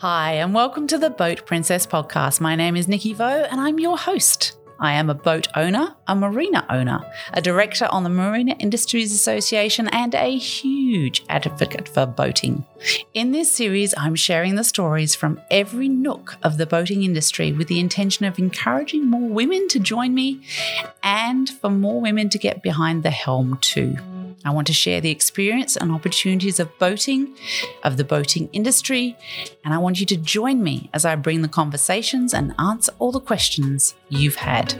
Hi, and welcome to the Boat Princess podcast. My name is Nikki Vo, and I'm your host. I am a boat owner, a marina owner, a director on the Marina Industries Association, and a huge advocate for boating. In this series, I'm sharing the stories from every nook of the boating industry with the intention of encouraging more women to join me and for more women to get behind the helm too. I want to share the experience and opportunities of boating, of the boating industry, and I want you to join me as I bring the conversations and answer all the questions you've had.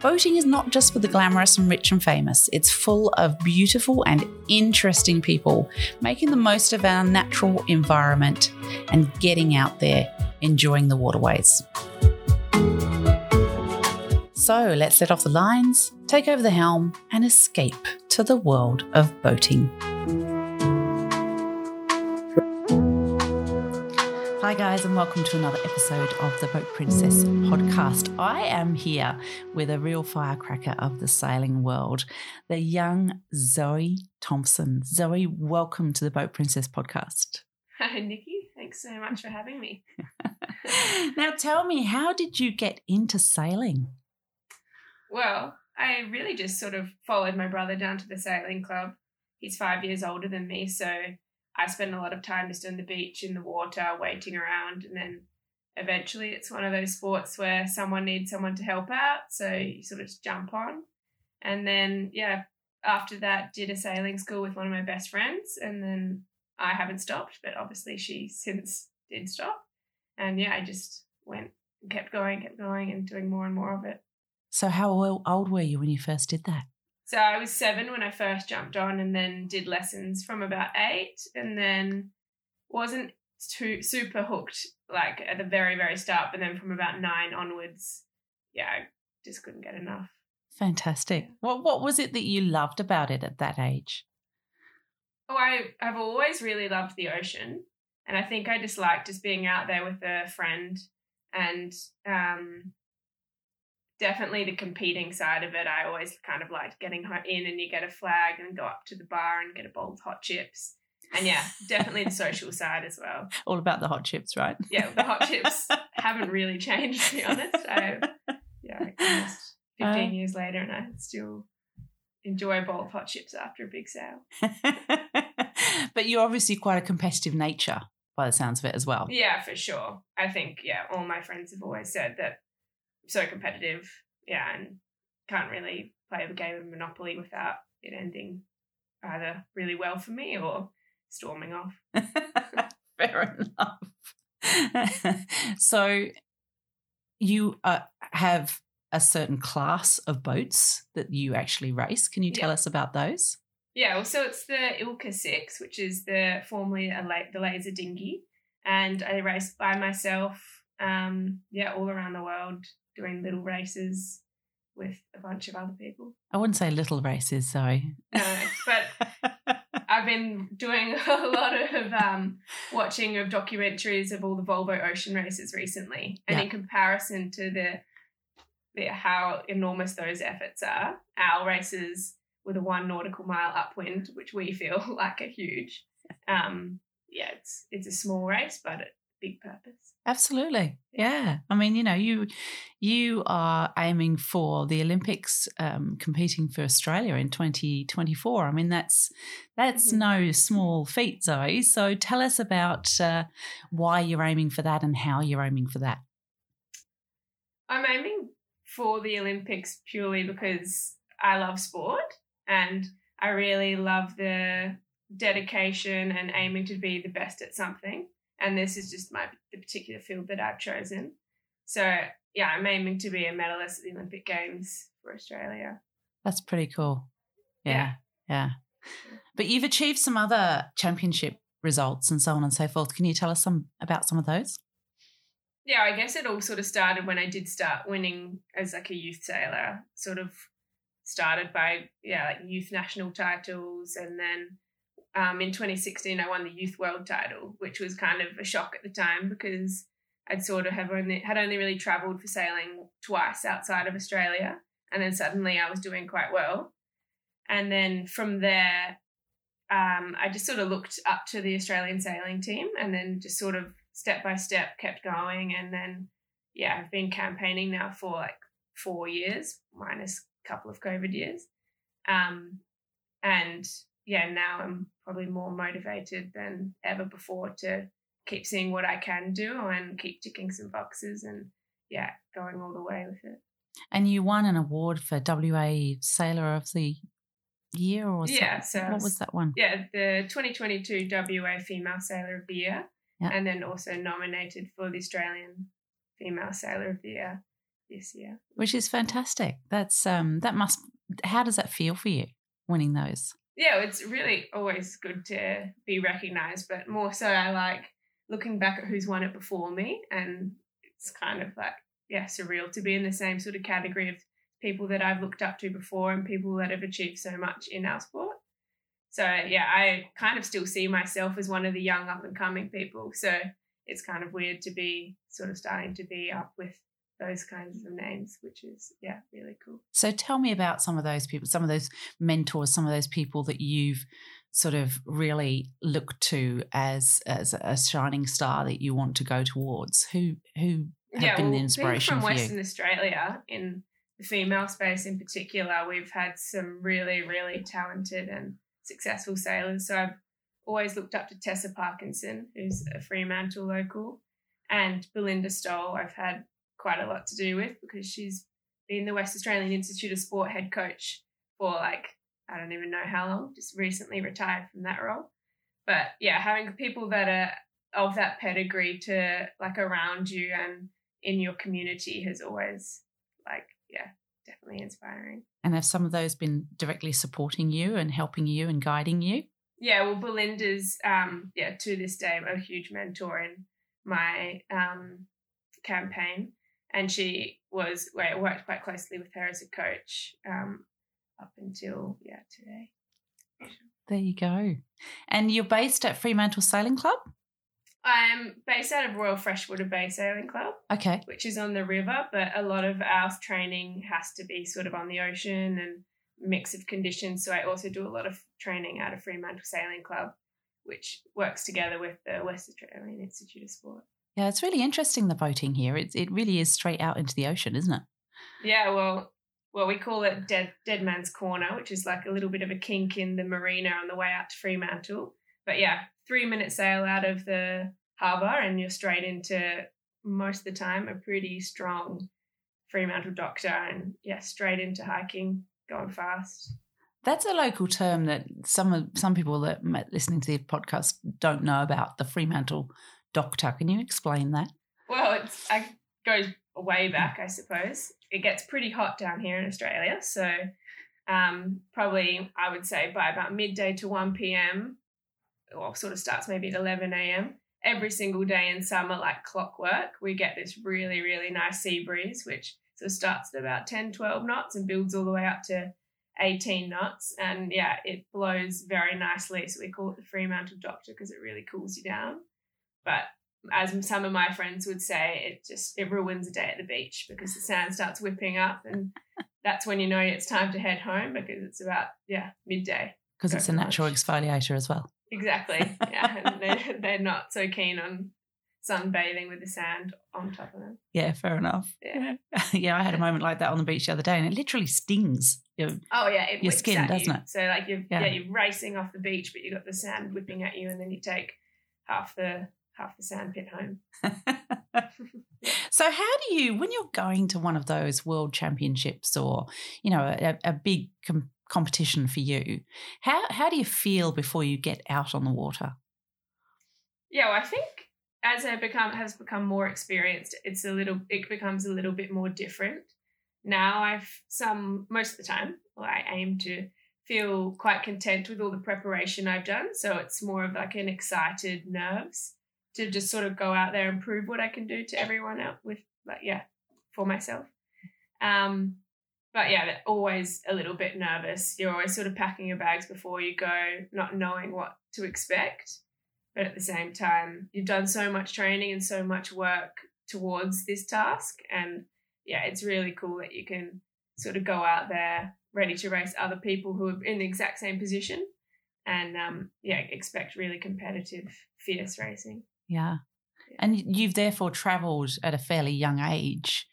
Boating is not just for the glamorous and rich and famous, it's full of beautiful and interesting people making the most of our natural environment and getting out there enjoying the waterways. So let's set off the lines, take over the helm, and escape to the world of boating. Hi, guys, and welcome to another episode of the Boat Princess podcast. I am here with a real firecracker of the sailing world, the young Zoe Thomson. Zoe, welcome to the Boat Princess podcast. Hi, Nikki. Thanks so much for having me. now, tell me, how did you get into sailing? Well, I really just sort of followed my brother down to the sailing club. He's five years older than me, so I spend a lot of time just on the beach in the water, waiting around, and then eventually it's one of those sports where someone needs someone to help out, so you sort of jump on. And then, yeah, after that, did a sailing school with one of my best friends, and then I haven't stopped, but obviously she since did stop. And yeah, I just went kept going, kept going, and doing more and more of it. So, how old were you when you first did that? So, I was seven when I first jumped on and then did lessons from about eight and then wasn't too super hooked like at the very, very start. But then from about nine onwards, yeah, I just couldn't get enough. Fantastic. What, what was it that you loved about it at that age? Oh, I, I've always really loved the ocean. And I think I just liked just being out there with a friend and um, definitely the competing side of it. I always kind of liked getting in and you get a flag and go up to the bar and get a bowl of hot chips. And yeah, definitely the social side as well. All about the hot chips, right? Yeah, the hot chips haven't really changed, to be honest. I, yeah, almost 15 uh, years later, and I still enjoy a bowl of hot chips after a big sail. but you're obviously quite a competitive nature by the sounds of it as well. Yeah, for sure. I think, yeah, all my friends have always said that so competitive, yeah, and can't really play the game of Monopoly without it ending either really well for me or storming off. Fair enough. so you uh, have a certain class of boats that you actually race. Can you tell us about those? Yeah, well, so it's the ILCA Six, which is the formerly a la- the laser dinghy, and I race by myself. Um, yeah, all around the world, doing little races with a bunch of other people. I wouldn't say little races, sorry. No, but I've been doing a lot of um, watching of documentaries of all the Volvo Ocean races recently, and yeah. in comparison to the, the how enormous those efforts are, our races with a one nautical mile upwind, which we feel like are huge. Um, yeah, it's it's a small race, but it, big purpose. Absolutely. Yeah. I mean, you know, you you are aiming for the Olympics um, competing for Australia in 2024. I mean, that's that's mm-hmm. no small feat, Zoe. So tell us about uh, why you're aiming for that and how you're aiming for that. I'm aiming for the Olympics purely because I love sport and I really love the dedication and aiming to be the best at something and this is just my the particular field that I've chosen. So yeah, I'm aiming to be a medalist at the Olympic Games for Australia. That's pretty cool. Yeah, yeah. yeah. But you've achieved some other championship results and so on and so forth. Can you tell us some about some of those? Yeah, I guess it all sort of started when I did start winning as like a youth sailor. Sort of started by yeah, like youth national titles and then um, in 2016, I won the youth world title, which was kind of a shock at the time because I'd sort of have only had only really travelled for sailing twice outside of Australia, and then suddenly I was doing quite well. And then from there, um, I just sort of looked up to the Australian sailing team, and then just sort of step by step kept going. And then, yeah, I've been campaigning now for like four years, minus a couple of COVID years. Um, and yeah, now I'm probably more motivated than ever before to keep seeing what I can do and keep ticking some boxes and yeah, going all the way with it. And you won an award for WA Sailor of the Year or yeah, so what was that one? Yeah, the 2022 WA Female Sailor of the Year, yeah. and then also nominated for the Australian Female Sailor of the Year this year, which is fantastic. That's um, that must. How does that feel for you winning those? Yeah, it's really always good to be recognised, but more so, I like looking back at who's won it before me, and it's kind of like yeah, surreal to be in the same sort of category of people that I've looked up to before and people that have achieved so much in our sport. So yeah, I kind of still see myself as one of the young up and coming people. So it's kind of weird to be sort of starting to be up with those kinds of names, which is yeah, really cool. So tell me about some of those people, some of those mentors, some of those people that you've sort of really looked to as as a shining star that you want to go towards. Who who have yeah, been well, the inspiration for you? From Western you? Australia in the female space in particular, we've had some really, really talented and successful sailors. So I've always looked up to Tessa Parkinson, who's a Fremantle local, and Belinda Stowell, I've had quite a lot to do with because she's been the West Australian Institute of Sport head coach for like, I don't even know how long, just recently retired from that role. But yeah, having people that are of that pedigree to like around you and in your community has always like yeah, definitely inspiring. And have some of those been directly supporting you and helping you and guiding you? Yeah, well, Belinda's, um, yeah, to this day, a huge mentor in my um, campaign. And she was, well, I worked quite closely with her as a coach um, up until, yeah, today. There you go. And you're based at Fremantle Sailing Club? I'm based out of Royal Freshwater Bay Sailing Club. Okay. Which is on the river, but a lot of our training has to be sort of on the ocean and mix of conditions. So I also do a lot of training out of Fremantle Sailing Club, which works together with the West Australian Institute of Sport. Yeah, it's really interesting the boating here. It it really is straight out into the ocean, isn't it? Yeah, well, well, we call it Dead Dead Man's Corner, which is like a little bit of a kink in the marina on the way out to Fremantle. But yeah, three minute sail out of the harbour and you're straight into most of the time a pretty strong Fremantle doctor and yeah, straight into hiking, going fast. That's a local term that some some people that listening to the podcast don't know about the Fremantle doctor. Can you explain that? Well, it goes way back, I suppose. It gets pretty hot down here in Australia, so um, probably I would say by about midday to one p.m or sort of starts maybe at 11 a.m. Every single day in summer, like clockwork, we get this really, really nice sea breeze, which sort of starts at about 10, 12 knots and builds all the way up to 18 knots. And yeah, it blows very nicely. So we call it the Fremantle Doctor because it really cools you down. But as some of my friends would say, it just it ruins a day at the beach because the sand starts whipping up and that's when you know it's time to head home because it's about yeah midday. Because it's a natural exfoliator as well. Exactly. Yeah. and they're, they're not so keen on sunbathing with the sand on top of them. Yeah, fair enough. Yeah. yeah, I had a moment like that on the beach the other day and it literally stings your, oh, yeah, it your skin, doesn't you. it? So, like, you're, yeah. yeah. you're racing off the beach, but you've got the sand whipping at you, and then you take half the half the sandpit home. so how do you when you're going to one of those world championships or you know a, a big com- competition for you. How how do you feel before you get out on the water? Yeah, well, I think as I become has become more experienced, it's a little it becomes a little bit more different. Now I've some most of the time well, I aim to feel quite content with all the preparation I've done. So it's more of like an excited nerves to just sort of go out there and prove what I can do to everyone out with like yeah, for myself. Um but yeah, always a little bit nervous. You're always sort of packing your bags before you go, not knowing what to expect. But at the same time, you've done so much training and so much work towards this task. And yeah, it's really cool that you can sort of go out there ready to race other people who are in the exact same position and um, yeah, expect really competitive, fierce racing. Yeah. And you've therefore travelled at a fairly young age,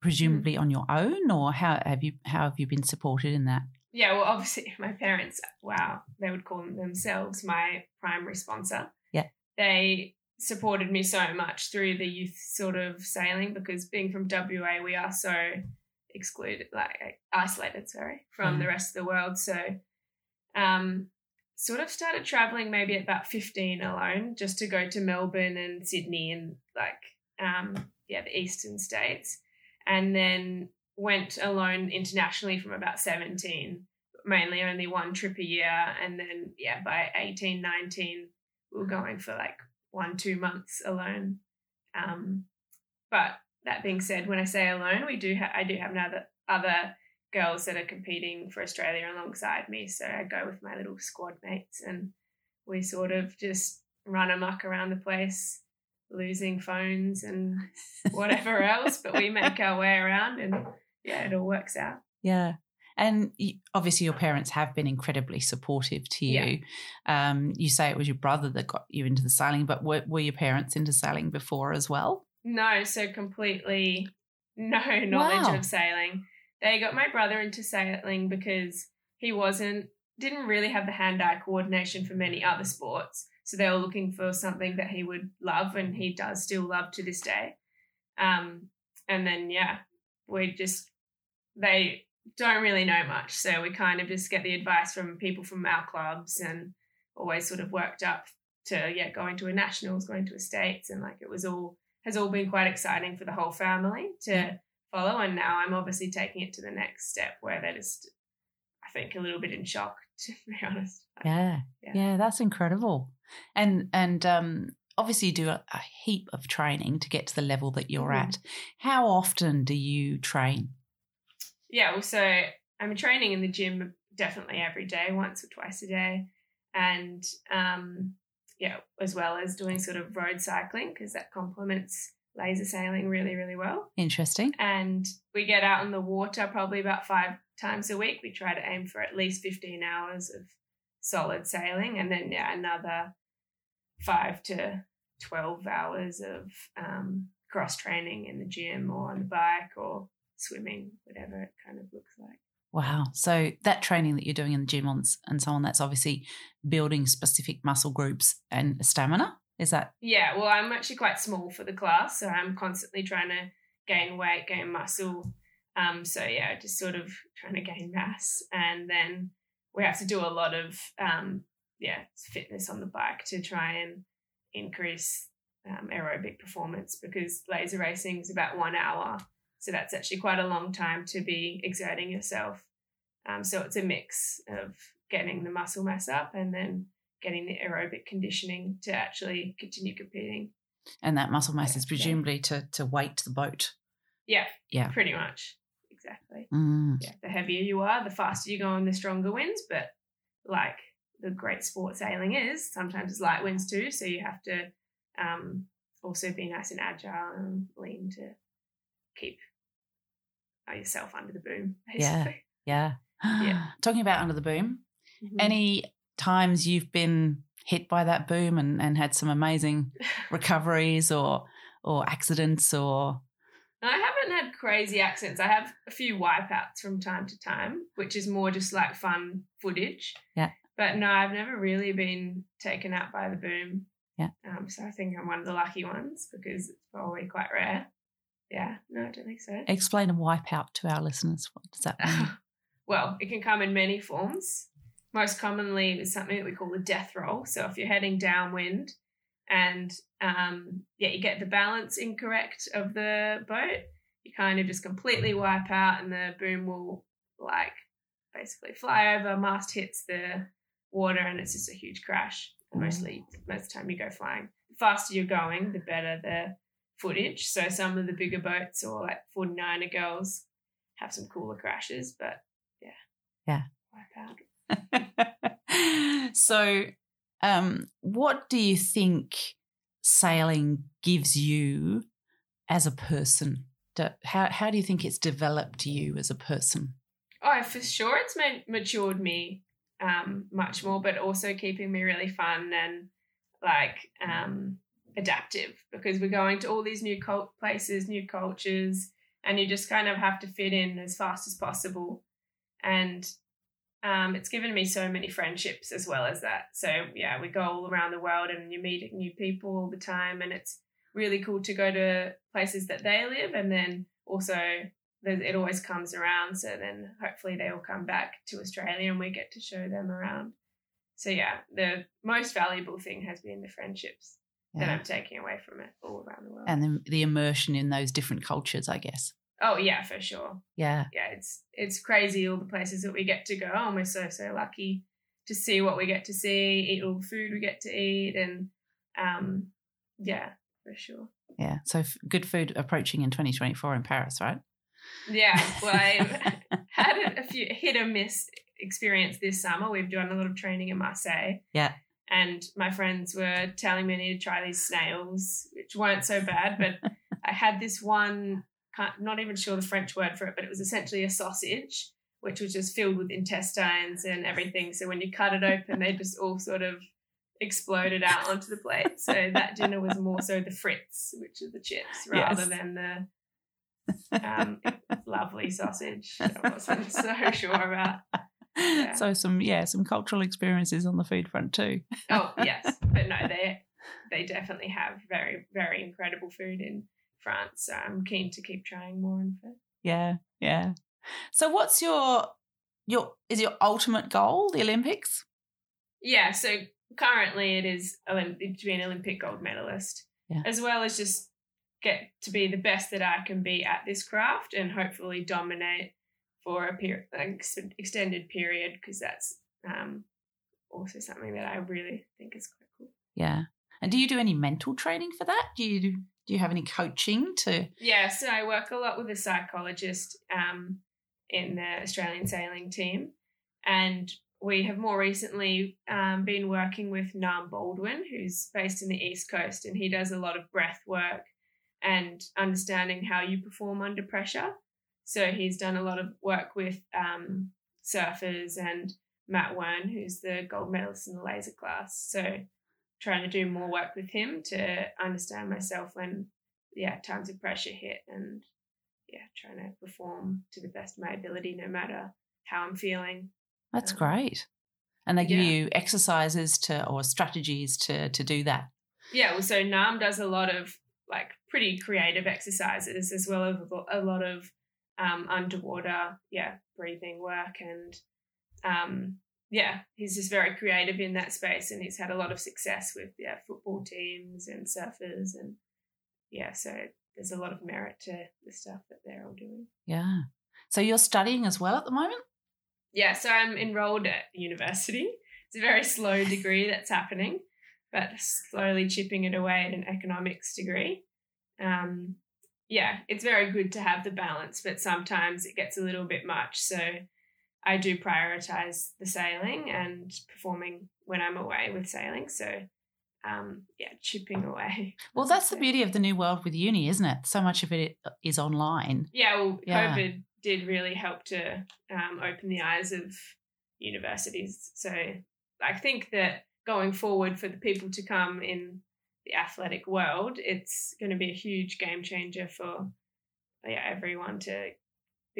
presumably mm. on your own, or how have you how have you been supported in that? Yeah, well, obviously, my parents, wow, they would call themselves my primary sponsor. Yeah. They supported me so much through the youth sort of sailing because being from WA, we are so excluded, like isolated, sorry, from mm. the rest of the world. So, um, sort of started traveling maybe at about 15 alone just to go to Melbourne and Sydney and like, um, yeah, the eastern states. And then went alone internationally from about 17, mainly only one trip a year. And then, yeah, by 18, 19, we were going for like one, two months alone. Um, but that being said, when I say alone, we do ha- I do have another other girls that are competing for Australia alongside me. So I go with my little squad mates and we sort of just run amok around the place, losing phones and whatever else. But we make our way around and yeah, it all works out. Yeah. And obviously, your parents have been incredibly supportive to you. Yeah. Um, you say it was your brother that got you into the sailing, but were, were your parents into sailing before as well? No, so completely no knowledge wow. of sailing. They got my brother into sailing because he wasn't didn't really have the hand-eye coordination for many other sports. So they were looking for something that he would love and he does still love to this day. Um, and then yeah, we just they don't really know much. So we kind of just get the advice from people from our clubs and always sort of worked up to yeah, going to a nationals, going to a states and like it was all has all been quite exciting for the whole family to follow. And now I'm obviously taking it to the next step where they're just, I think, a little bit in shock, to be honest. Yeah. Yeah, yeah that's incredible. And, and, um, obviously you do a, a, heap of training to get to the level that you're mm-hmm. at. How often do you train? Yeah, well, so I'm training in the gym definitely every day, once or twice a day. And um, yeah, as well as doing sort of road cycling because that complements laser sailing really, really well. Interesting. And we get out in the water probably about five times a week. We try to aim for at least 15 hours of solid sailing and then yeah, another five to 12 hours of um, cross training in the gym or on the bike or swimming, whatever it kind of looks like. Wow. So that training that you're doing in the gym on, and so on, that's obviously building specific muscle groups and stamina. Is that? Yeah. Well, I'm actually quite small for the class, so I'm constantly trying to gain weight, gain muscle. Um, so yeah, just sort of trying to gain mass, and then we have to do a lot of um, yeah fitness on the bike to try and increase um, aerobic performance because laser racing is about one hour so that's actually quite a long time to be exerting yourself. Um, so it's a mix of getting the muscle mass up and then getting the aerobic conditioning to actually continue competing. And that muscle mass is presumably to to weight the boat. Yeah. Yeah. Pretty much. Exactly. Mm. Yeah. The heavier you are, the faster you go and the stronger winds. But like the great sport sailing is, sometimes it's light winds too. So you have to um, also be nice and agile and lean to keep yourself under the boom. Basically. Yeah. Yeah. yeah. Talking about under the boom, mm-hmm. any times you've been hit by that boom and, and had some amazing recoveries or or accidents or I haven't had crazy accidents. I have a few wipeouts from time to time, which is more just like fun footage. Yeah. But no, I've never really been taken out by the boom. Yeah. Um, so I think I'm one of the lucky ones because it's probably quite rare. Yeah, no, I don't think so. Explain a wipeout to our listeners. What does that mean? well, it can come in many forms. Most commonly, it's something that we call the death roll. So if you're heading downwind and um, yeah, you get the balance incorrect of the boat, you kind of just completely wipe out, and the boom will like basically fly over. Mast hits the water, and it's just a huge crash. Mostly, most of the time you go flying. The faster you're going, the better the footage. So some of the bigger boats or like 49er girls have some cooler crashes, but yeah. Yeah. so um, what do you think sailing gives you as a person? How, how do you think it's developed you as a person? Oh, for sure, it's matured me um, much more, but also keeping me really fun and like um, adaptive because we're going to all these new cult places, new cultures, and you just kind of have to fit in as fast as possible. And um, it's given me so many friendships as well as that. So yeah, we go all around the world and you meet new people all the time, and it's really cool to go to places that they live, and then also it always comes around. So then hopefully they will come back to Australia and we get to show them around. So yeah, the most valuable thing has been the friendships yeah. that I'm taking away from it all around the world. And the, the immersion in those different cultures, I guess. Oh yeah, for sure. Yeah. Yeah, it's it's crazy all the places that we get to go. And we're so so lucky to see what we get to see, eat all the food we get to eat, and um, yeah, for sure. Yeah. So f- good food approaching in 2024 in Paris, right? Yeah. Well, I had a, a few hit or miss experience this summer. We've done a lot of training in Marseille. Yeah. And my friends were telling me I need to try these snails, which weren't so bad. But I had this one, not even sure the French word for it, but it was essentially a sausage, which was just filled with intestines and everything. So when you cut it open, they just all sort of exploded out onto the plate. So that dinner was more so the frites, which are the chips, rather yes. than the um, lovely sausage. I wasn't so sure about. Yeah. So some yeah some cultural experiences on the food front too. oh yes, but no, they they definitely have very very incredible food in France. So I'm keen to keep trying more of it. Yeah, yeah. So what's your your is your ultimate goal the Olympics? Yeah. So currently it is to be an Olympic gold medalist, yeah. as well as just get to be the best that I can be at this craft and hopefully dominate for a period, like extended period, because that's um, also something that I really think is quite cool. Yeah. And do you do any mental training for that? Do you do, you have any coaching to? Yeah, so I work a lot with a psychologist um, in the Australian sailing team, and we have more recently um, been working with Nam Baldwin, who's based in the East Coast, and he does a lot of breath work and understanding how you perform under pressure. So he's done a lot of work with um, surfers and Matt Wearn, who's the gold medalist in the laser class. So trying to do more work with him to understand myself when yeah times of pressure hit and yeah trying to perform to the best of my ability no matter how I'm feeling. That's um, great. And they give yeah. you exercises to or strategies to to do that. Yeah, well, so Nam does a lot of like pretty creative exercises as well as a lot of um, underwater, yeah, breathing work. And um, yeah, he's just very creative in that space and he's had a lot of success with yeah, football teams and surfers. And yeah, so there's a lot of merit to the stuff that they're all doing. Yeah. So you're studying as well at the moment? Yeah, so I'm enrolled at university. It's a very slow degree that's happening but slowly chipping it away at an economics degree. Um, yeah, it's very good to have the balance, but sometimes it gets a little bit much. So I do prioritize the sailing and performing when I'm away with sailing. So um, yeah, chipping away. Well, that's the beauty of the new world with uni, isn't it? So much of it is online. Yeah, well, yeah. COVID did really help to um, open the eyes of universities. So I think that going forward for the people to come in the athletic world, it's going to be a huge game changer for yeah everyone to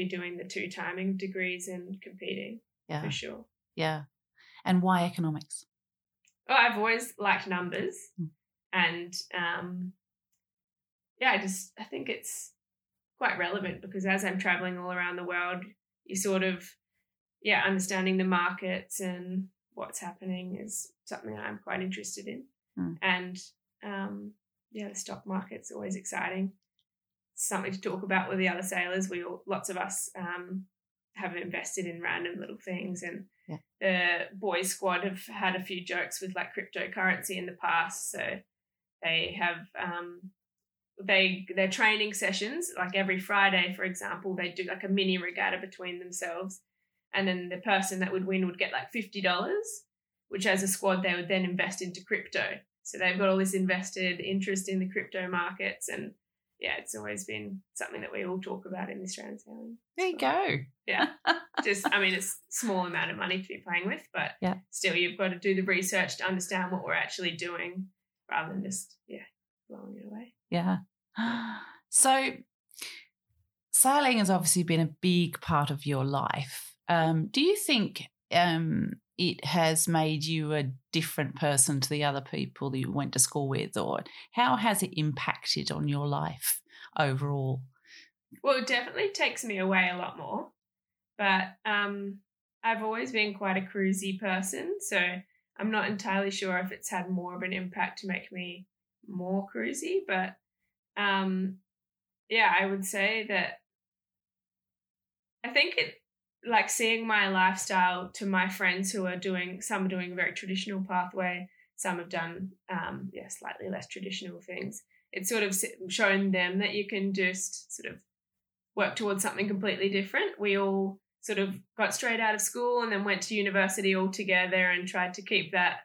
be doing the two timing degrees and competing. Yeah, for sure. Yeah, and why economics? Oh, I've always liked numbers, mm. and um, yeah, I just I think it's quite relevant because as I'm traveling all around the world, you sort of yeah understanding the markets and what's happening is something I'm quite interested in. Mm. And um, yeah, the stock market's always exciting. Something to talk about with the other sailors. We all, lots of us um, have invested in random little things, and yeah. the boys squad have had a few jokes with like cryptocurrency in the past. So they have um, they their training sessions like every Friday, for example, they do like a mini regatta between themselves, and then the person that would win would get like fifty dollars, which as a squad they would then invest into crypto. So they've got all this invested interest in the crypto markets and yeah, it's always been something that we all talk about in the Australian sailing. There you go. Yeah. Just, I mean, it's small amount of money to be playing with, but yeah. still, you've got to do the research to understand what we're actually doing rather than just, yeah, blowing it away. Yeah. So, sailing has obviously been a big part of your life. Um, do you think um, it has made you a different person to the other people you went to school with, or how has it impacted on your life overall? Well, it definitely takes me away a lot more, but um, I've always been quite a cruisy person, so I'm not entirely sure if it's had more of an impact to make me more cruisy, but um, yeah, I would say that I think it like seeing my lifestyle to my friends who are doing some are doing a very traditional pathway, some have done um, yeah slightly less traditional things. It's sort of shown them that you can just sort of work towards something completely different. We all sort of got straight out of school and then went to university all together and tried to keep that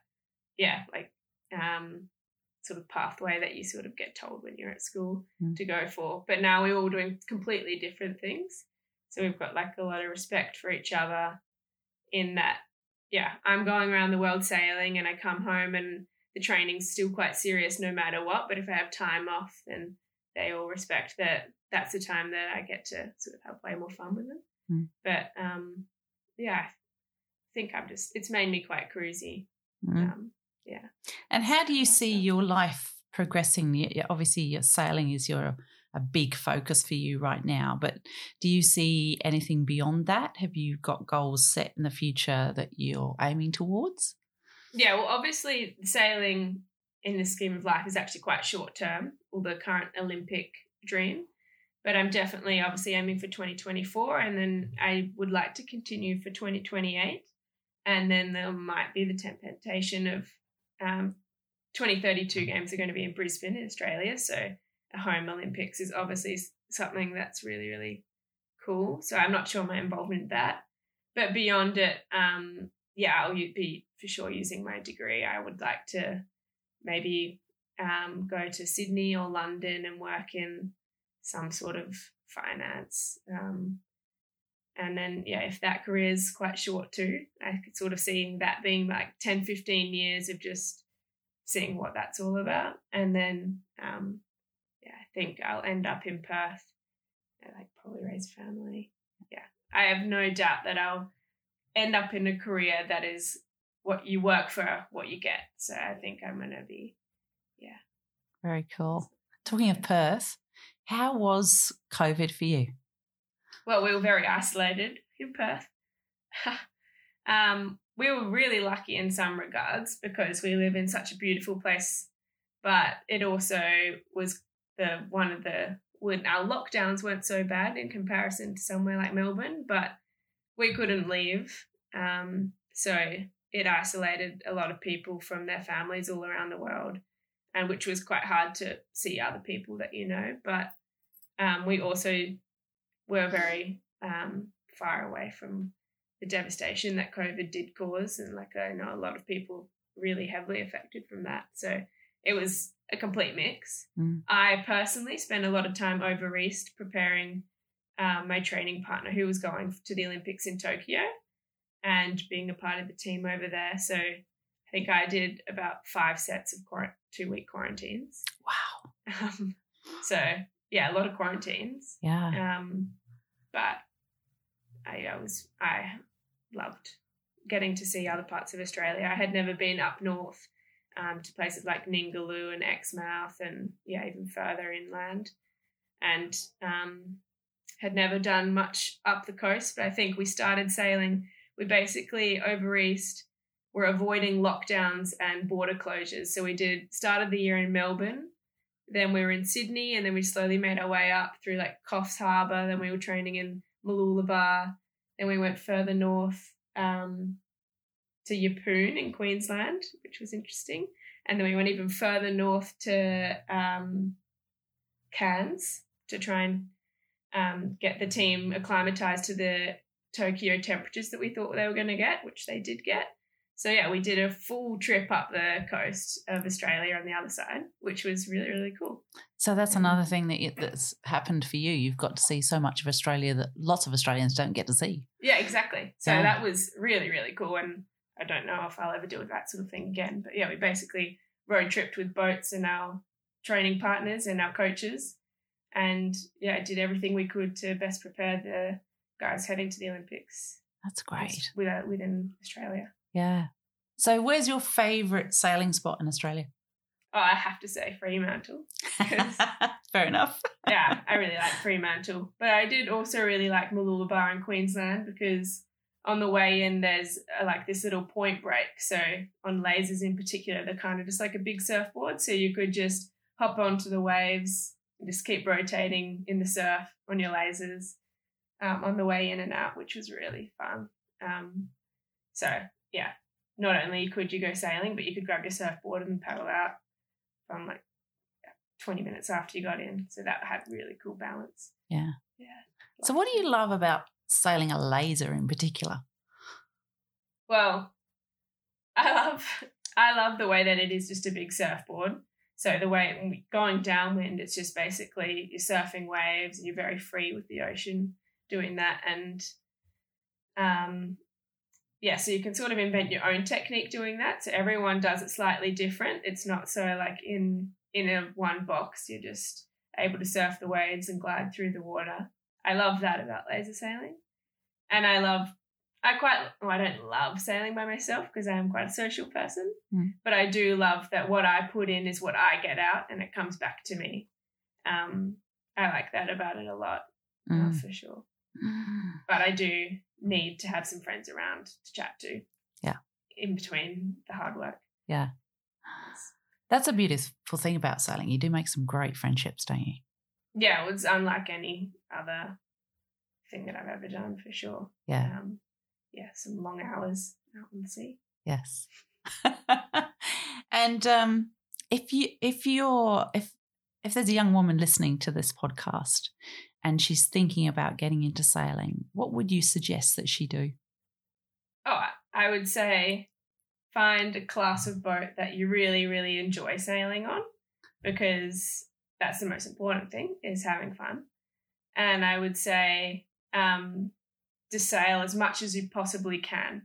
yeah like um, sort of pathway that you sort of get told when you're at school mm. to go for. But now we're all doing completely different things. So we've got like a lot of respect for each other in that, yeah, I'm going around the world sailing and I come home and the training's still quite serious no matter what. But if I have time off, then they all respect that that's the time that I get to sort of have way more fun with them. Mm. But um, yeah, I think I'm just, it's made me quite cruisy. Mm. Um, yeah. And how do you see your life progressing? Obviously, your sailing is your a big focus for you right now, but do you see anything beyond that? Have you got goals set in the future that you're aiming towards? Yeah, well, obviously, sailing in the scheme of life is actually quite short term, the current Olympic dream. But I'm definitely obviously aiming for 2024, and then I would like to continue for 2028. And then there might be the temptation of um, 2032 games are going to be in Brisbane in Australia. So home Olympics is obviously something that's really, really cool. So I'm not sure my involvement in that. But beyond it, um, yeah, I'll be for sure using my degree. I would like to maybe um, go to Sydney or London and work in some sort of finance. Um, and then, yeah, if that career is quite short too, I could sort of seeing that being like 10, 15 years of just seeing what that's all about. And then, um, think I'll end up in Perth. I like probably raise family. Yeah, I have no doubt that I'll end up in a career that is what you work for, what you get. So I think I'm going to be, yeah. Very cool. Talking of Perth, how was COVID for you? well, we were very isolated in Perth. um, we were really lucky in some regards because we live in such a beautiful place, but it also was the one of the when our lockdowns weren't so bad in comparison to somewhere like Melbourne, but we couldn't leave. Um, so it isolated a lot of people from their families all around the world, and which was quite hard to see other people that you know. But um, we also were very um, far away from the devastation that COVID did cause. And like I know a lot of people really heavily affected from that. So it was a complete mix. Mm. I personally spent a lot of time over East preparing um, my training partner who was going to the Olympics in Tokyo and being a part of the team over there. So I think I did about five sets of two week quarantines. Wow. Um, so yeah, a lot of quarantines. Yeah. Um, but I, I was I loved getting to see other parts of Australia. I had never been up north um, to places like Ningaloo and Exmouth, and yeah, even further inland, and um, had never done much up the coast. But I think we started sailing. We basically over east were avoiding lockdowns and border closures. So we did started the year in Melbourne then we were in Sydney, and then we slowly made our way up through like Coffs Harbour. Then we were training in Mooloolaba. Then we went further north um, to Yeppoon in Queensland, which was interesting. And then we went even further north to um, Cairns to try and um, get the team acclimatized to the Tokyo temperatures that we thought they were going to get, which they did get. So yeah, we did a full trip up the coast of Australia on the other side, which was really really cool. So that's another thing that that's happened for you. You've got to see so much of Australia that lots of Australians don't get to see. Yeah, exactly. So yeah. that was really really cool, and I don't know if I'll ever do that sort of thing again. But yeah, we basically road tripped with boats and our training partners and our coaches, and yeah, did everything we could to best prepare the guys heading to the Olympics. That's great. Uh, within Australia. Yeah. So, where's your favourite sailing spot in Australia? Oh, I have to say Fremantle. Fair enough. yeah, I really like Fremantle. But I did also really like Mooloolaba in Queensland because on the way in there's uh, like this little point break. So on lasers in particular, they're kind of just like a big surfboard. So you could just hop onto the waves and just keep rotating in the surf on your lasers um, on the way in and out, which was really fun. Um, so yeah, not only could you go sailing, but you could grab your surfboard and paddle out from like 20 minutes after you got in. So that had really cool balance. Yeah. Yeah. So what do you love about sailing a laser in particular? Well, I love I love the way that it is just a big surfboard. So the way going downwind, it's just basically you're surfing waves and you're very free with the ocean doing that. And um, yeah, so you can sort of invent your own technique doing that. So everyone does it slightly different. It's not so like in in a one box. You're just able to surf the waves and glide through the water. I love that about laser sailing, and I love. I quite well, I don't love sailing by myself because I am quite a social person, mm. but I do love that what I put in is what I get out, and it comes back to me. Um, I like that about it a lot, mm. for sure. But I do need to have some friends around to chat to. Yeah. In between the hard work. Yeah. That's a beautiful thing about sailing. You do make some great friendships, don't you? Yeah, it's unlike any other thing that I've ever done for sure. Yeah. Um, yeah, some long hours out on the sea. Yes. and um, if you if you're if if there's a young woman listening to this podcast and she's thinking about getting into sailing, what would you suggest that she do? Oh, I would say find a class of boat that you really, really enjoy sailing on because that's the most important thing is having fun. And I would say um, to sail as much as you possibly can.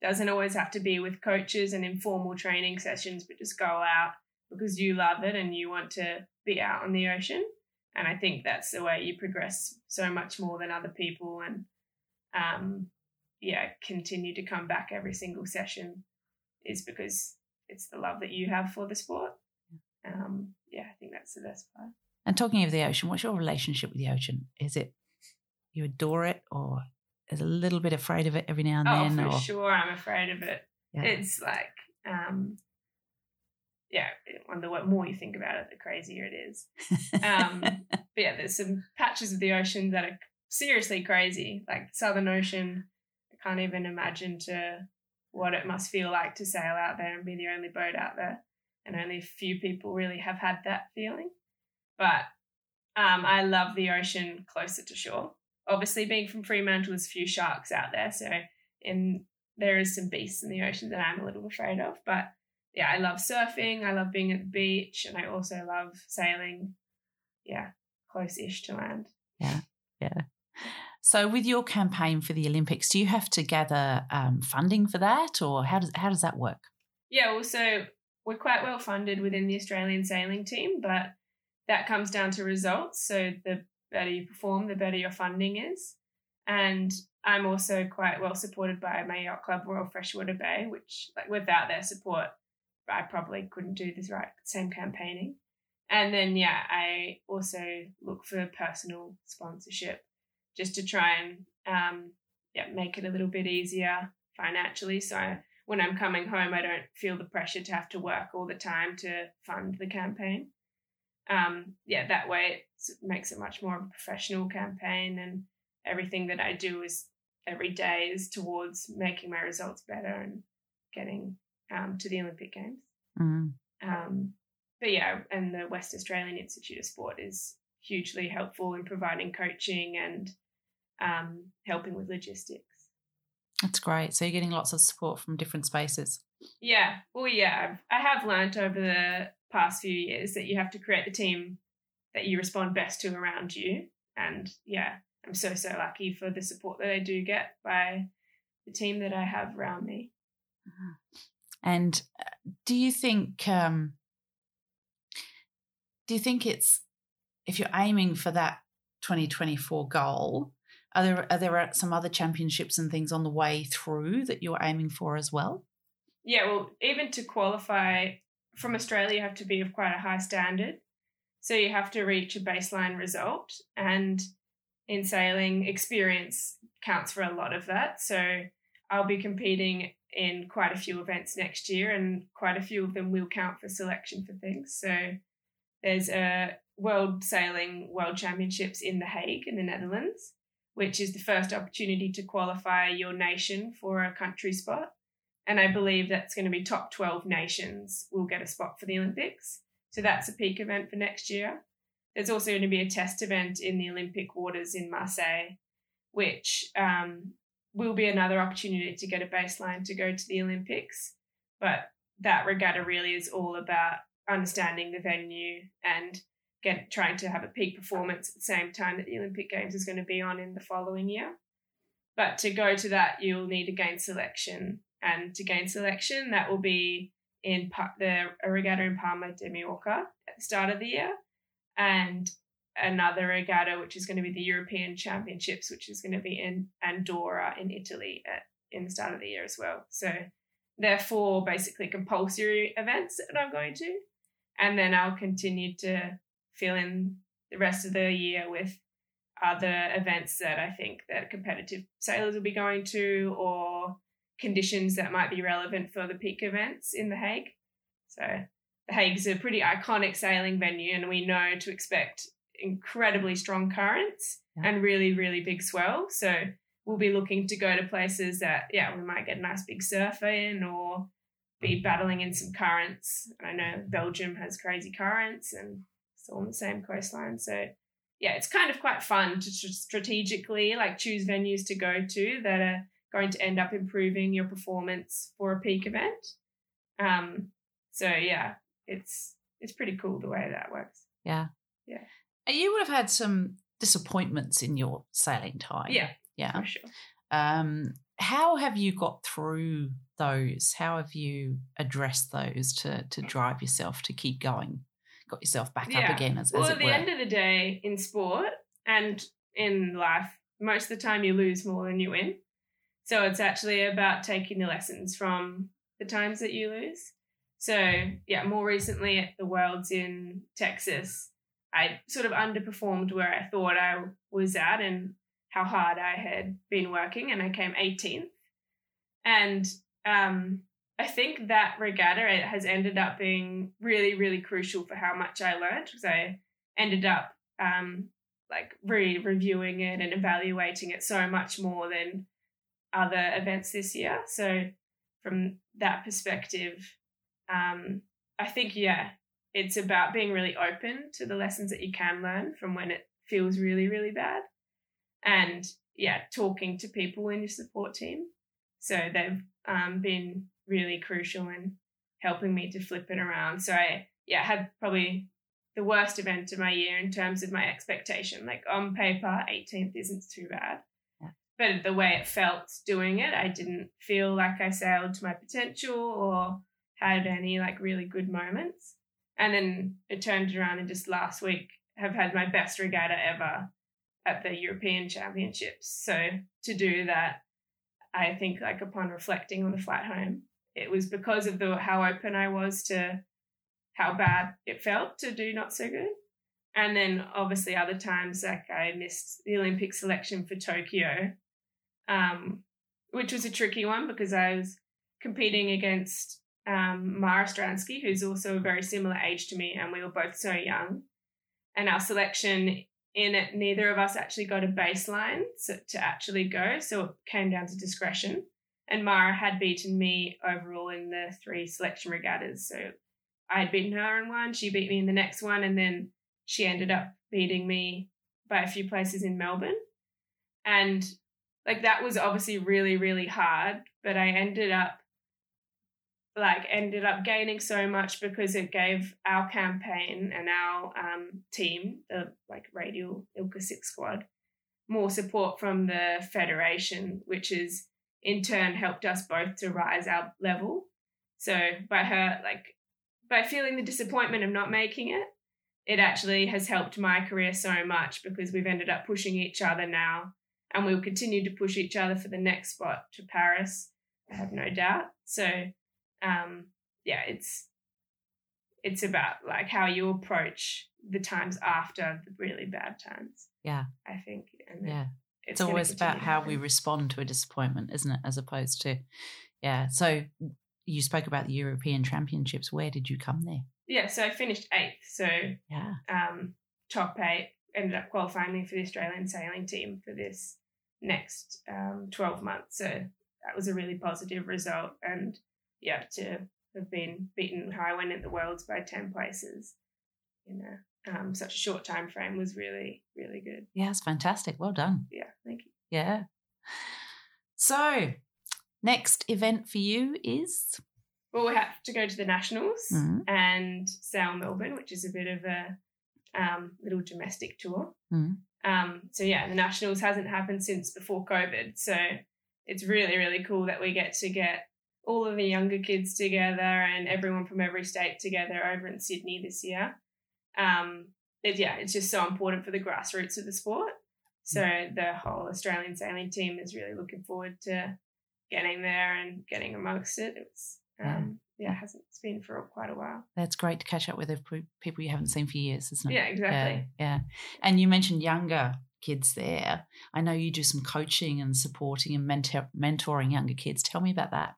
Doesn't always have to be with coaches and informal training sessions, but just go out because you love it and you want to be out on the ocean. And I think that's the way you progress so much more than other people and um, yeah, continue to come back every single session is because it's the love that you have for the sport. Um, yeah, I think that's the best part. And talking of the ocean, what's your relationship with the ocean? Is it you adore it or is a little bit afraid of it every now and then? oh, then? for or? sure, I'm afraid of it. Yeah. It's like um, yeah, the more you think about it, the crazier it is. Um, but yeah, there's some patches of the ocean that are seriously crazy, like the Southern Ocean. I can't even imagine to what it must feel like to sail out there and be the only boat out there, and only a few people really have had that feeling. But um, I love the ocean closer to shore. Obviously, being from Fremantle, there's a few sharks out there, so in there is some beasts in the ocean that I'm a little afraid of, but yeah, I love surfing. I love being at the beach, and I also love sailing. Yeah, close-ish to land. Yeah, yeah. So, with your campaign for the Olympics, do you have to gather um, funding for that, or how does how does that work? Yeah, well, so we're quite well funded within the Australian sailing team, but that comes down to results. So, the better you perform, the better your funding is. And I'm also quite well supported by my yacht club, Royal Freshwater Bay, which, like, without their support, I probably couldn't do this right same campaigning. And then yeah, I also look for personal sponsorship just to try and um, yeah make it a little bit easier financially. So I, when I'm coming home, I don't feel the pressure to have to work all the time to fund the campaign. Um, yeah, that way it makes it much more of a professional campaign, and everything that I do is every day is towards making my results better and getting um, to the Olympic Games. Mm. Um, but yeah, and the West Australian Institute of Sport is hugely helpful in providing coaching and um, helping with logistics. That's great. So you're getting lots of support from different spaces. Yeah. Well, yeah, I have learned over the past few years that you have to create the team that you respond best to around you. And yeah, I'm so, so lucky for the support that I do get by the team that I have around me. Mm-hmm. And uh, do you think um, do you think it's if you're aiming for that 2024 goal? Are there are there uh, some other championships and things on the way through that you're aiming for as well? Yeah, well, even to qualify from Australia, you have to be of quite a high standard. So you have to reach a baseline result, and in sailing, experience counts for a lot of that. So I'll be competing in quite a few events next year, and quite a few of them will count for selection for things. So there's a World Sailing World Championships in The Hague in the Netherlands, which is the first opportunity to qualify your nation for a country spot. And I believe that's going to be top 12 nations will get a spot for the Olympics. So that's a peak event for next year. There's also going to be a test event in the Olympic waters in Marseille, which um, will be another opportunity to get a baseline to go to the Olympics. But that regatta really is all about understanding the venue and get trying to have a peak performance at the same time that the Olympic Games is going to be on in the following year. But to go to that, you'll need to gain selection, and to gain selection, that will be in the regatta in Palma de Mallorca at the start of the year, and another regatta which is going to be the European Championships, which is going to be in Andora in Italy at in the start of the year as well. So they're four basically compulsory events that I'm going to, and then I'll continue to fill in the rest of the year with other events that I think that competitive sailors will be going to or conditions that might be relevant for the peak events in The Hague. So The Hague's a pretty iconic sailing venue and we know to expect incredibly strong currents yeah. and really, really big swell. So we'll be looking to go to places that, yeah, we might get a nice big surf in or be mm. battling in some currents. I know Belgium has crazy currents and it's all on the same coastline. So yeah, it's kind of quite fun to strategically like choose venues to go to that are going to end up improving your performance for a peak event. Um, so yeah, it's it's pretty cool the way that works. Yeah, yeah. You would have had some disappointments in your sailing time. Yeah, yeah, for sure. Um, how have you got through those? How have you addressed those to to drive yourself to keep going? Got yourself back yeah. up again. As, well, as at the were. end of the day, in sport and in life, most of the time you lose more than you win. So it's actually about taking the lessons from the times that you lose. So yeah, more recently at the Worlds in Texas, I sort of underperformed where I thought I was at and how hard I had been working, and I came 18th. And um, I think that regatta has ended up being really, really crucial for how much I learned because I ended up um, like re reviewing it and evaluating it so much more than other events this year. So from that perspective, um, I think yeah, it's about being really open to the lessons that you can learn from when it feels really, really bad, and yeah, talking to people in your support team. So they've um, been really crucial in helping me to flip it around. So I yeah had probably the worst event of my year in terms of my expectation. Like on paper, 18th isn't too bad. Yeah. But the way it felt doing it, I didn't feel like I sailed to my potential or had any like really good moments. And then it turned around and just last week have had my best regatta ever at the European Championships. So to do that, I think like upon reflecting on the flight home, it was because of the how open I was to how bad it felt to do not so good. And then obviously other times like I missed the Olympic selection for Tokyo, um, which was a tricky one because I was competing against um, Mara Stransky, who's also a very similar age to me, and we were both so young. And our selection in it, neither of us actually got a baseline to actually go, so it came down to discretion and Mara had beaten me overall in the three selection regattas. So I had beaten her in one, she beat me in the next one, and then she ended up beating me by a few places in Melbourne. And like that was obviously really, really hard, but I ended up like ended up gaining so much because it gave our campaign and our um, team, the like Radial ILCA Six Squad, more support from the federation, which is in turn helped us both to rise our level. So by her, like, by feeling the disappointment of not making it, it actually has helped my career so much because we've ended up pushing each other now and we'll continue to push each other for the next spot to Paris. I have no doubt. So, um, yeah, it's it's about like how you approach the times after the really bad times. Yeah, I think. And yeah, it's, it's always about how we respond to a disappointment, isn't it? As opposed to, yeah. So you spoke about the European Championships. Where did you come there? Yeah, so I finished eighth. So yeah, um, top eight. Ended up qualifying me for the Australian sailing team for this next um, 12 months. So that was a really positive result. And yeah, to have been beaten high went in the worlds by 10 places in a, um, such a short time frame was really, really good. Yeah, it's fantastic. Well done. Yeah, thank you. Yeah. So, next event for you is? Well, we have to go to the Nationals mm-hmm. and sail Melbourne, which is a bit of a um, little domestic tour. Mm-hmm. Um, so yeah, the nationals hasn't happened since before COVID. So it's really, really cool that we get to get all of the younger kids together and everyone from every state together over in Sydney this year. Um, it, yeah, it's just so important for the grassroots of the sport. So mm. the whole Australian sailing team is really looking forward to getting there and getting amongst it. It's um, yeah, it hasn't it's been for quite a while. That's great to catch up with people you haven't seen for years, isn't it? Yeah, exactly. Yeah, yeah. And you mentioned younger kids there. I know you do some coaching and supporting and mentor- mentoring younger kids. Tell me about that.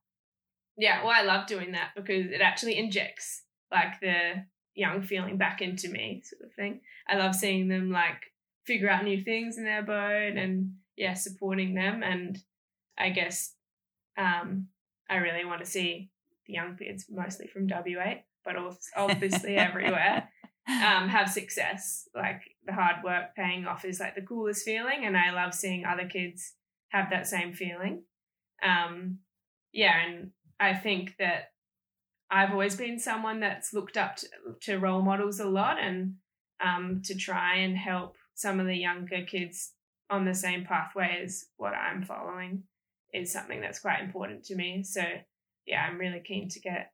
Yeah, well, I love doing that because it actually injects like the young feeling back into me, sort of thing. I love seeing them like figure out new things in their boat and yeah, supporting them. And I guess um, I really want to see the young kids, mostly from WA, but obviously everywhere, um, have success. Like the hard work paying off is like the coolest feeling, and I love seeing other kids have that same feeling. Um, yeah, and I think that I've always been someone that's looked up to, to role models a lot, and um, to try and help some of the younger kids on the same pathway as what I'm following is something that's quite important to me. So yeah, I'm really keen to get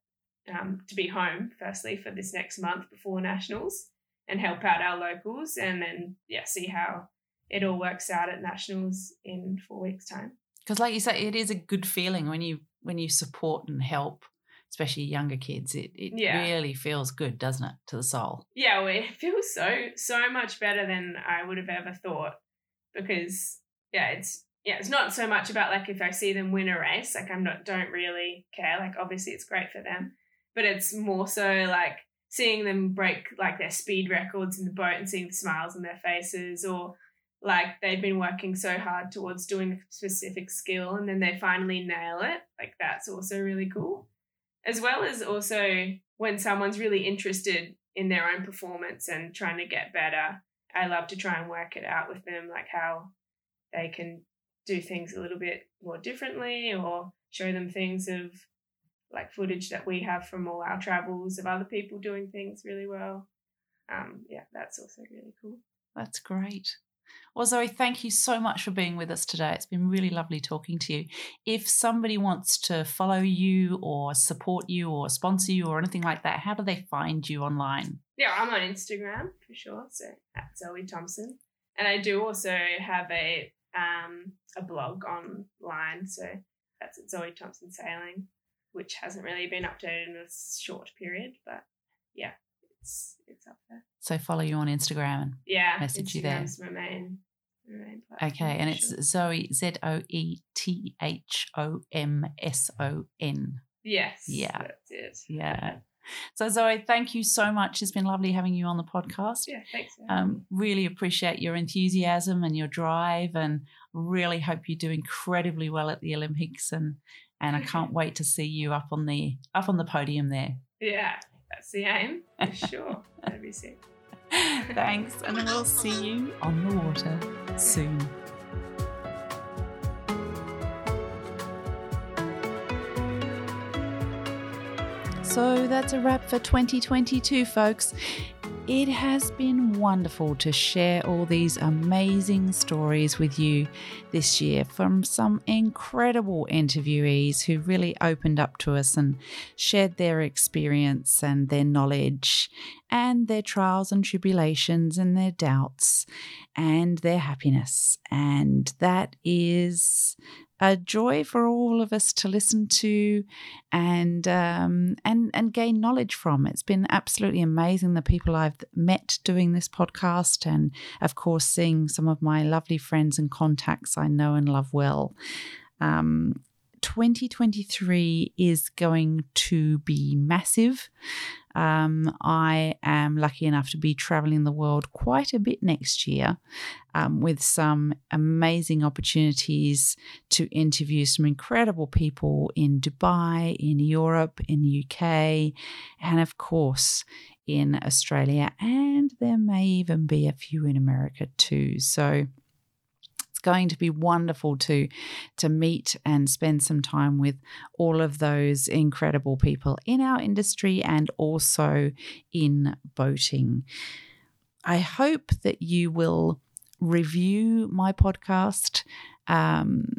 um, to be home firstly for this next month before nationals and help out our locals, and then yeah, see how it all works out at nationals in four weeks' time. Because, like you say, it is a good feeling when you when you support and help, especially younger kids. It it yeah. really feels good, doesn't it, to the soul? Yeah, well, it feels so so much better than I would have ever thought. Because yeah, it's yeah, it's not so much about like if I see them win a race, like I'm not don't really care. Like obviously it's great for them, but it's more so like seeing them break like their speed records in the boat and seeing the smiles on their faces or like they've been working so hard towards doing a specific skill and then they finally nail it. Like that's also really cool. As well as also when someone's really interested in their own performance and trying to get better, I love to try and work it out with them, like how they can do things a little bit more differently or show them things of like footage that we have from all our travels of other people doing things really well. Um, yeah, that's also really cool. That's great. Well, Zoe, thank you so much for being with us today. It's been really lovely talking to you. If somebody wants to follow you or support you or sponsor you or anything like that, how do they find you online? Yeah, I'm on Instagram for sure. So at Zoe Thomson. And I do also have a um, a blog online. So that's at Zoe Thomson Sailing, which hasn't really been updated in a short period, but yeah, it's it's up there. So follow you on Instagram and yeah, message you there. my main. okay, and it's sure. Zoe Z O E T H O M S O N. Yes. Yeah. That's it. Yeah. So, Zoe, thank you so much. It's been lovely having you on the podcast. Yeah, thanks. Um, really appreciate your enthusiasm and your drive, and really hope you do incredibly well at the Olympics. And and I can't wait to see you up on the up on the podium there. Yeah, that's the aim for sure. That'd be sick. Thanks, and we'll see you on the water soon. So that's a wrap for 2022, folks. It has been wonderful to share all these amazing stories with you this year from some incredible interviewees who really opened up to us and shared their experience and their knowledge and their trials and tribulations and their doubts and their happiness. And that is a joy for all of us to listen to and um, and and gain knowledge from. It's been absolutely amazing the people I've met doing this podcast, and of course seeing some of my lovely friends and contacts I know and love well. Um, 2023 is going to be massive. Um, I am lucky enough to be traveling the world quite a bit next year um, with some amazing opportunities to interview some incredible people in Dubai, in Europe, in the UK, and of course in Australia. And there may even be a few in America too. So, going to be wonderful to to meet and spend some time with all of those incredible people in our industry and also in boating. I hope that you will review my podcast. Um,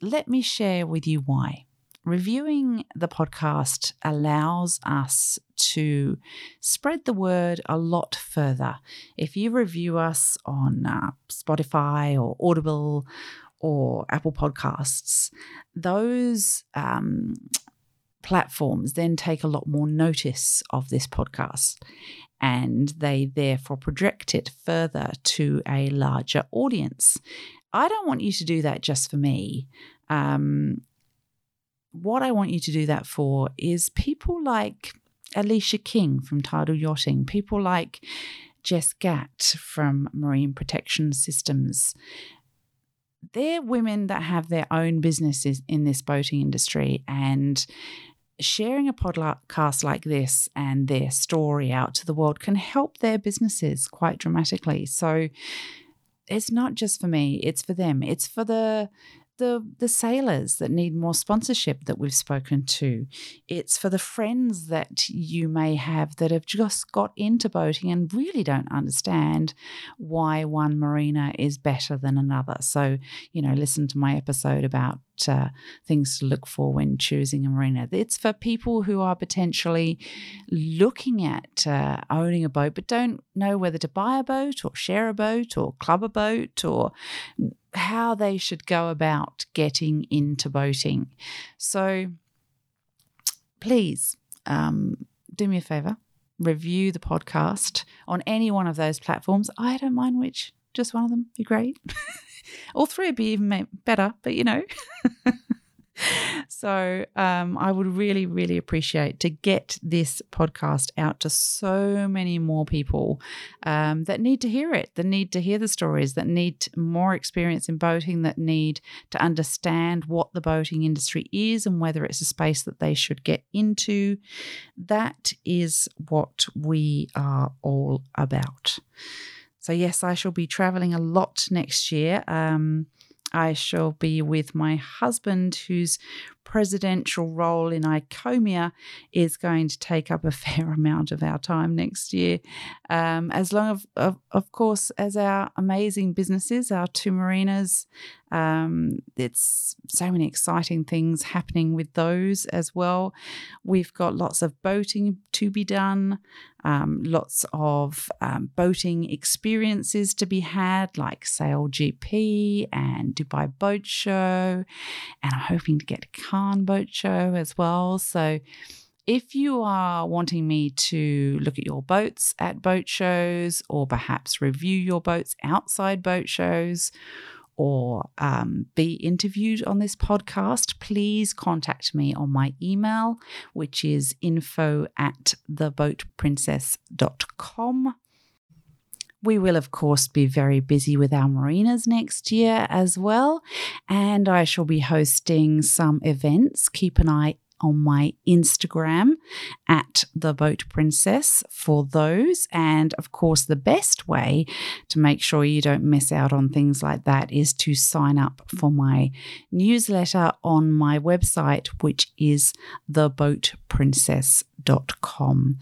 let me share with you why reviewing the podcast allows us to spread the word a lot further. If you review us on uh, Spotify or Audible or Apple Podcasts, those um, platforms then take a lot more notice of this podcast and they therefore project it further to a larger audience. I don't want you to do that just for me. Um, what I want you to do that for is people like Alicia King from Tidal Yachting, people like Jess Gatt from Marine Protection Systems. They're women that have their own businesses in this boating industry and sharing a podcast like this and their story out to the world can help their businesses quite dramatically. So it's not just for me, it's for them. It's for the the the sailors that need more sponsorship that we've spoken to. It's for the friends that you may have that have just got into boating and really don't understand why one marina is better than another. So, you know, listen to my episode about uh, things to look for when choosing a marina. It's for people who are potentially looking at uh, owning a boat but don't know whether to buy a boat or share a boat or club a boat or how they should go about getting into boating. So please um, do me a favor, review the podcast on any one of those platforms. I don't mind which, just one of them be great. All three would be even better, but you know. so um, I would really, really appreciate to get this podcast out to so many more people um, that need to hear it, that need to hear the stories, that need more experience in boating, that need to understand what the boating industry is and whether it's a space that they should get into. That is what we are all about. So, yes, I shall be traveling a lot next year. Um, I shall be with my husband, whose presidential role in ICOMIA is going to take up a fair amount of our time next year. Um, as long as, of, of course, as our amazing businesses, our two marinas, um, it's so many exciting things happening with those as well. We've got lots of boating to be done, um, lots of um, boating experiences to be had, like Sail GP and Dubai Boat Show, and I'm hoping to get Boat Show as well. So if you are wanting me to look at your boats at boat shows or perhaps review your boats outside boat shows, or um, be interviewed on this podcast, please contact me on my email, which is info at theboatprincess.com. We will, of course, be very busy with our marinas next year as well, and I shall be hosting some events. Keep an eye on my Instagram at the Boat Princess for those. And of course, the best way to make sure you don't miss out on things like that is to sign up for my newsletter on my website, which is theboatprincess.com com.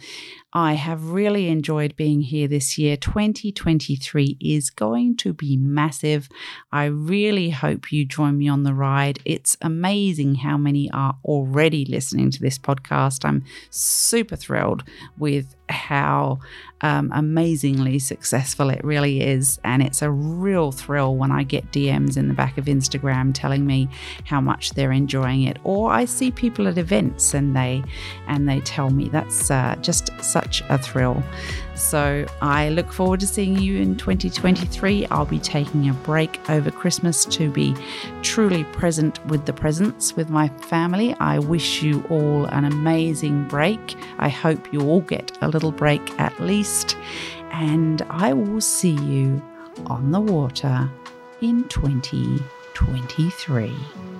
I have really enjoyed being here this year. 2023 is going to be massive. I really hope you join me on the ride. It's amazing how many are already listening to this podcast. I'm super thrilled with how um, amazingly successful it really is. And it's a real thrill when I get DMs in the back of Instagram telling me how much they're enjoying it, or I see people at events and they and they tell me that's uh, just such a thrill. So I look forward to seeing you in 2023. I'll be taking a break over Christmas to be truly present with the presents with my family. I wish you all an amazing break. I hope you all get a little break at least. And I will see you on the water in 2023.